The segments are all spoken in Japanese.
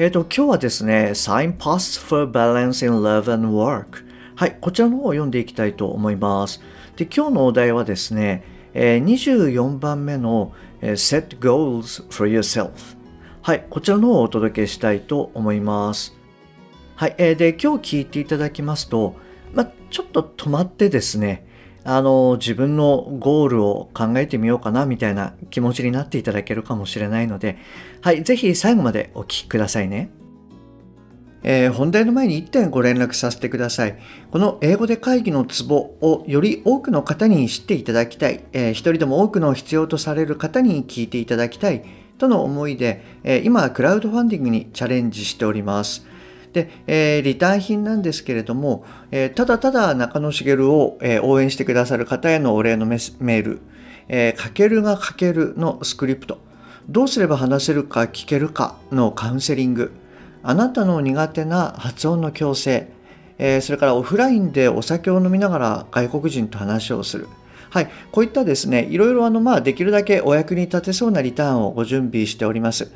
えっ、ー、と今日はですね Signposts for Balance in Love and Work はい、こちらの方を読んでいきたいと思います。で、今日のお題はですね、え24番目の、え Set Goals for Yourself。はい、こちらの方をお届けしたいと思います。はい、えー、で、今日聞いていただきますと、ま、ちょっと止まってですね、あの、自分のゴールを考えてみようかな、みたいな気持ちになっていただけるかもしれないので、はい、ぜひ最後までお聞きくださいね。えー、本題の前に1点ご連絡させてください。この英語で会議のツボをより多くの方に知っていただきたい、えー、一人でも多くの必要とされる方に聞いていただきたいとの思いで、えー、今、クラウドファンディングにチャレンジしております。で、えー、リターン品なんですけれども、えー、ただただ中野茂を、えー、応援してくださる方へのお礼のメール、えー、かけるがかけるのスクリプト、どうすれば話せるか聞けるかのカウンセリング、あなたの苦手な発音の矯正、えー、それからオフラインでお酒を飲みながら外国人と話をする。はい、こういったですね、いろいろあの、まあ、できるだけお役に立てそうなリターンをご準備しております。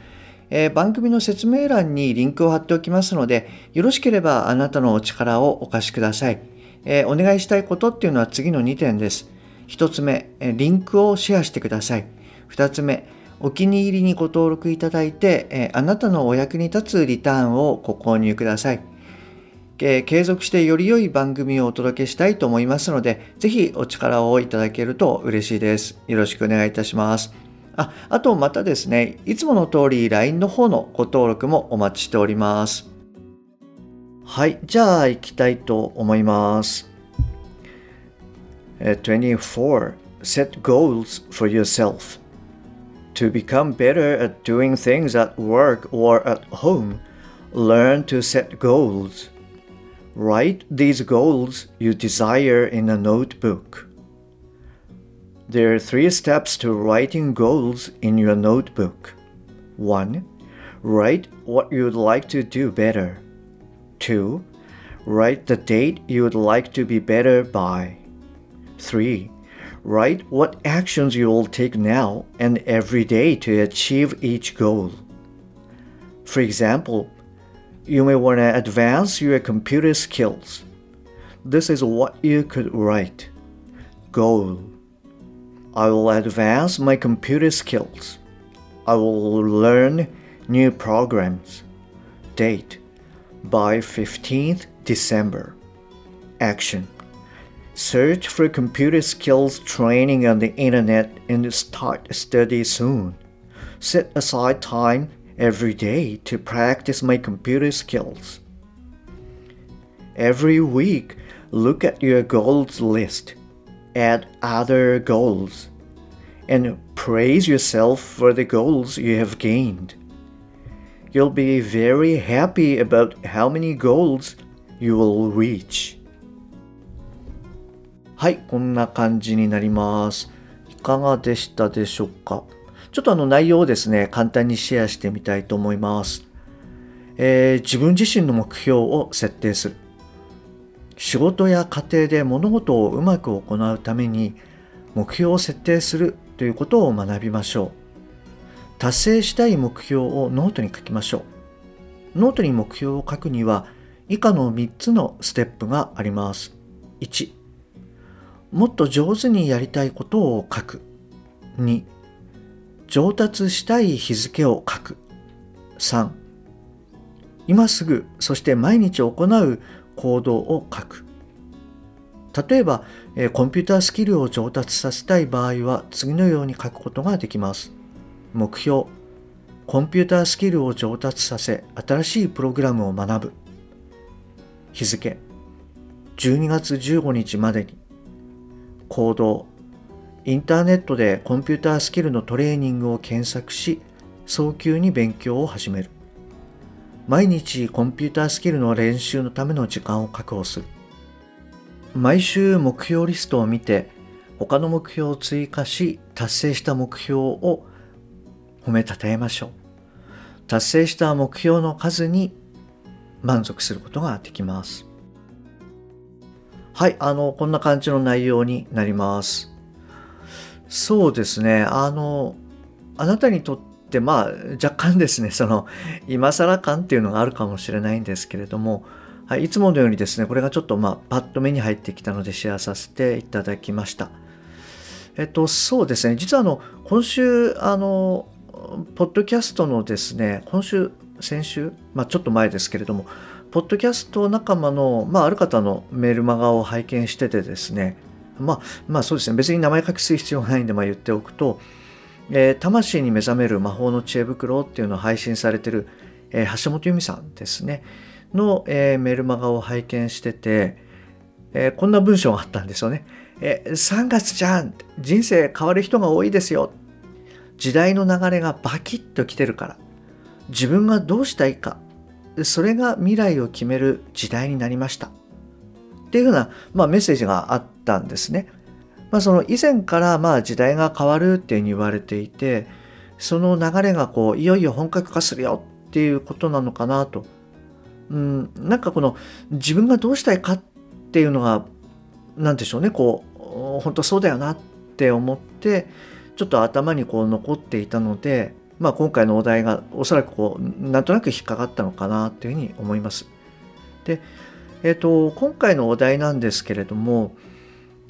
えー、番組の説明欄にリンクを貼っておきますので、よろしければあなたのお力をお貸しください。えー、お願いしたいことっていうのは次の2点です。1つ目、リンクをシェアしてください。2つ目、お気に入りにご登録いただいて、えあなたのお役に立つリターンをご購入ください。え継続してより良い番組をお届けしたいと思いますので、ぜひお力をいただけると嬉しいです。よろしくお願いいたします。あ、あとまたですね、いつもの通り LINE の方のご登録もお待ちしております。はい、じゃあ行きたいと思います。24. Set goals for yourself. To become better at doing things at work or at home, learn to set goals. Write these goals you desire in a notebook. There are three steps to writing goals in your notebook. 1. Write what you'd like to do better. 2. Write the date you would like to be better by. 3. Write what actions you will take now and every day to achieve each goal. For example, you may want to advance your computer skills. This is what you could write. Goal. I will advance my computer skills. I will learn new programs. Date by 15th December. Action Search for computer skills training on the internet and start study soon. Set aside time every day to practice my computer skills. Every week, look at your goals list, add other goals, and praise yourself for the goals you have gained. You'll be very happy about how many goals you will reach. はい、こんな感じになります。いかがでしたでしょうかちょっとあの内容をですね、簡単にシェアしてみたいと思います。えー、自分自身の目標を設定する。仕事や家庭で物事をうまく行うために目標を設定するということを学びましょう。達成したい目標をノートに書きましょう。ノートに目標を書くには以下の3つのステップがあります。1もっと上手にやりたいことを書く。2、上達したい日付を書く。3、今すぐ、そして毎日行う行動を書く。例えば、コンピュータースキルを上達させたい場合は次のように書くことができます。目標、コンピュータースキルを上達させ、新しいプログラムを学ぶ。日付、12月15日までに行動インターネットでコンピュータースキルのトレーニングを検索し早急に勉強を始める毎日コンピュータースキルの練習のための時間を確保する。毎週目標リストを見て他の目標を追加し達成した目標を褒めたたえましょう。達成した目標の数に満足することができます。はいあのこんな感じの内容になります。そうですねあのあなたにとってまあ若干ですね その今更感っていうのがあるかもしれないんですけれどもはい、いつものようにですねこれがちょっとまあパッと目に入ってきたのでシェアさせていただきました。えっとそうですね実はあの今週あのポッドキャストのですね今週先週まあちょっと前ですけれどもポッドキャスト仲間の、まあ、ある方のメールマガを拝見しててですねまあまあそうですね別に名前書きする必要がないんでまあ言っておくと、えー、魂に目覚める魔法の知恵袋っていうのを配信されてる、えー、橋本由美さんですね。の、えー、メルマガを拝見してて、え、こんな文章があったんですよね。え、3月じゃん。人生変わる人が多いですよ。時代の流れがバキッと来てるから。自分がどうしたいか。それが未来を決める時代になりました。っていうような、まあ、メッセージがあったんですね。まあ、その以前からまあ時代が変わるっていうふうに言われていてその流れがこういよいよ本格化するよっていうことなのかなとうん、なんかこの自分がどうしたいかっていうのが何でしょうねこう本当そうだよなって思ってちょっと頭にこう残っていたので、まあ、今回のお題がおそらくこうなんとなく引っかかったのかなというふうに思います。で、えーと、今回のお題なんですけれども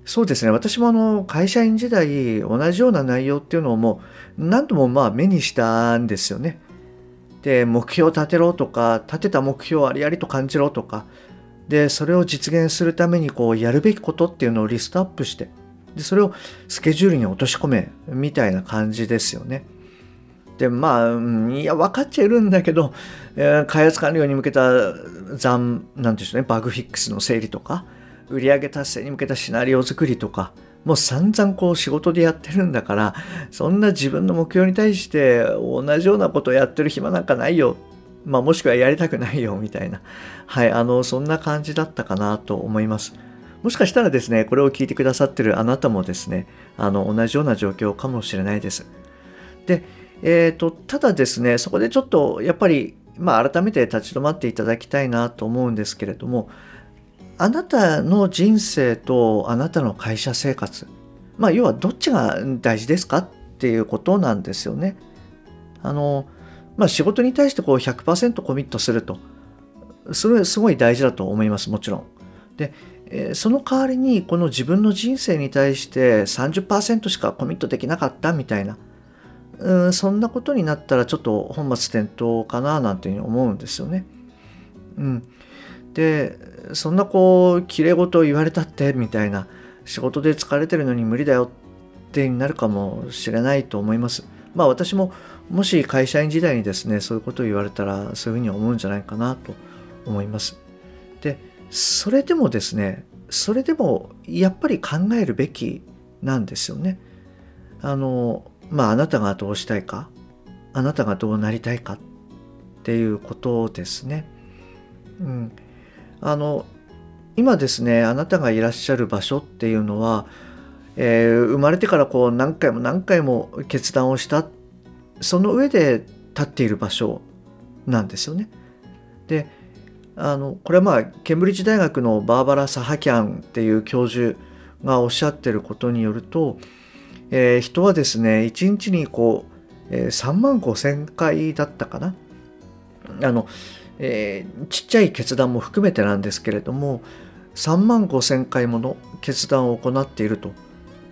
そうですね私もあの会社員時代同じような内容っていうのをもう何度もまあ目にしたんですよね。で目標を立てろとか立てた目標をありありと感じろとかでそれを実現するためにこうやるべきことっていうのをリストアップしてでそれをスケジュールに落とし込めみたいな感じですよね。でまあいや分かっちゃいるんだけど、えー、開発完了に向けた残なんでしょうねバグフィックスの整理とか売上達成に向けたシナリオ作りとかもう散々こう仕事でやってるんだからそんな自分の目標に対して同じようなことをやってる暇なんかないよ。まあもしくはやりたくないよみたいな。はいあのそんな感じだったかなと思います。もしかしたらですねこれを聞いてくださってるあなたもですねあの同じような状況かもしれないです。でえー、とただですねそこでちょっとやっぱりまあ改めて立ち止まっていただきたいなと思うんですけれどもあなたの人生とあなたの会社生活まあ要はどっちが大事ですかっていうことなんですよね。あのまあ仕事に対してこう100%コミットするとそれすごい大事だと思いますもちろん。で、その代わりにこの自分の人生に対して30%しかコミットできなかったみたいなうんそんなことになったらちょっと本末転倒かななんていうふうに思うんですよね。うん、でそんなこうきれい事言われたってみたいな仕事で疲れてるのに無理だよってになるかもしれないと思います。まあ私ももし会社員時代にですねそういうことを言われたらそういうふうに思うんじゃないかなと思います。でそれでもですねそれでもやっぱり考えるべきなんですよね。あのまああなたがどうしたいかあなたがどうなりたいかっていうことですね。うん。あの今ですねあなたがいらっしゃる場所っていうのは、えー、生まれてからこう何回も何回も決断をしたその上で立っている場所なんですよね。であのこれはまあケンブリッジ大学のバーバラ・サハキャンっていう教授がおっしゃってることによると、えー、人はですね1日にこう、えー、3万5千回だったかなあのえー、ちっちゃい決断も含めてなんですけれども3万5千回もの決断を行っていると、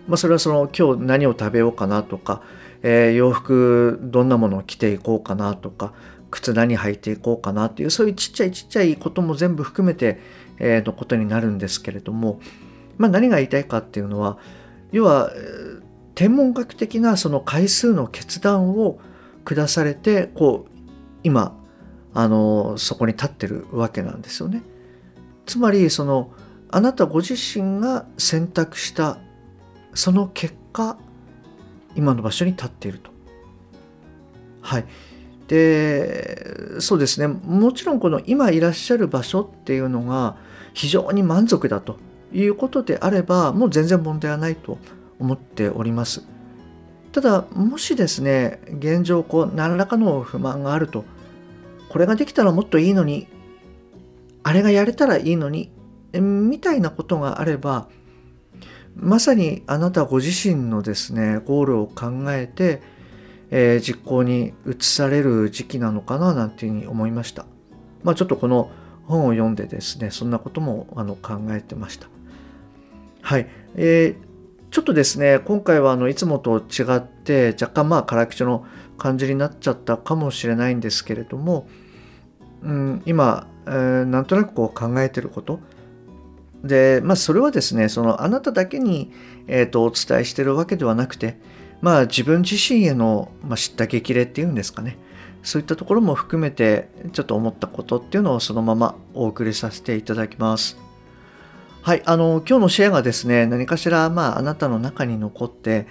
まあ、それはその今日何を食べようかなとか、えー、洋服どんなものを着ていこうかなとか靴何履いていこうかなっていうそういうちっちゃいちっちゃいことも全部含めて、えー、のことになるんですけれども、まあ、何が言いたいかっていうのは要は天文学的なその回数の決断を下されてこう今あのそこに立ってるわけなんですよね。つまりそのあなたご自身が選択したその結果今の場所に立っていると。はい。でそうですねもちろんこの今いらっしゃる場所っていうのが非常に満足だということであればもう全然問題はないと思っておりますただもしですね現状こう何らかの不満があるとこれができたらもっといいのにあれがやれたらいいのにみたいなことがあればまさにあなたご自身のですねゴールを考えて、えー、実行に移される時期なのかななんていうふうに思いました。まあ、ちょっとこの本を読んでですねそんなこともあの考えてました。はい、えー、ちょっとですね今回はあのいつもと違って若干まあ辛口の感じになっちゃったかもしれないんですけれども、うん、今、えー、なんとなくこう考えてること。で、まあ、それはですね、そのあなただけに、えーと、お伝えしてるわけではなくて、まあ、自分自身への、まあ、知った激励っていうんですかね、そういったところも含めて、ちょっと思ったことっていうのをそのままお送りさせていただきます。はい、あの、今日のシェアがですね、何かしら、まあ、あなたの中に残って、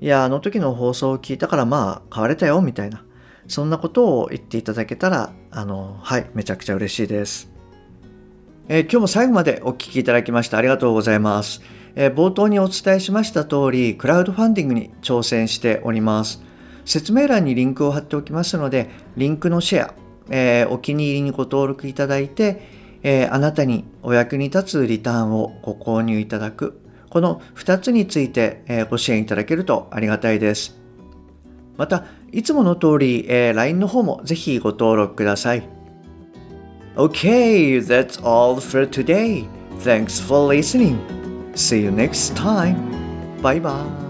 いや、あの時の放送を聞いたから、まあ、変われたよ、みたいな、そんなことを言っていただけたら、あの、はい、めちゃくちゃ嬉しいです。えー、今日も最後までお聴きいただきましてありがとうございます、えー、冒頭にお伝えしました通り、クラウドファンディングに挑戦しております。説明欄にリンクを貼っておきますので、リンクのシェア、えー、お気に入りにご登録いただいて、えあなたにお役に立つリターンをご購入いただく、この2つについて、えご支援いただけるとありがたいです。また、いつもの通り、え LINE の方もぜひご登録ください。Okay, that's all for today. Thanks for listening. See you next time. Bye bye.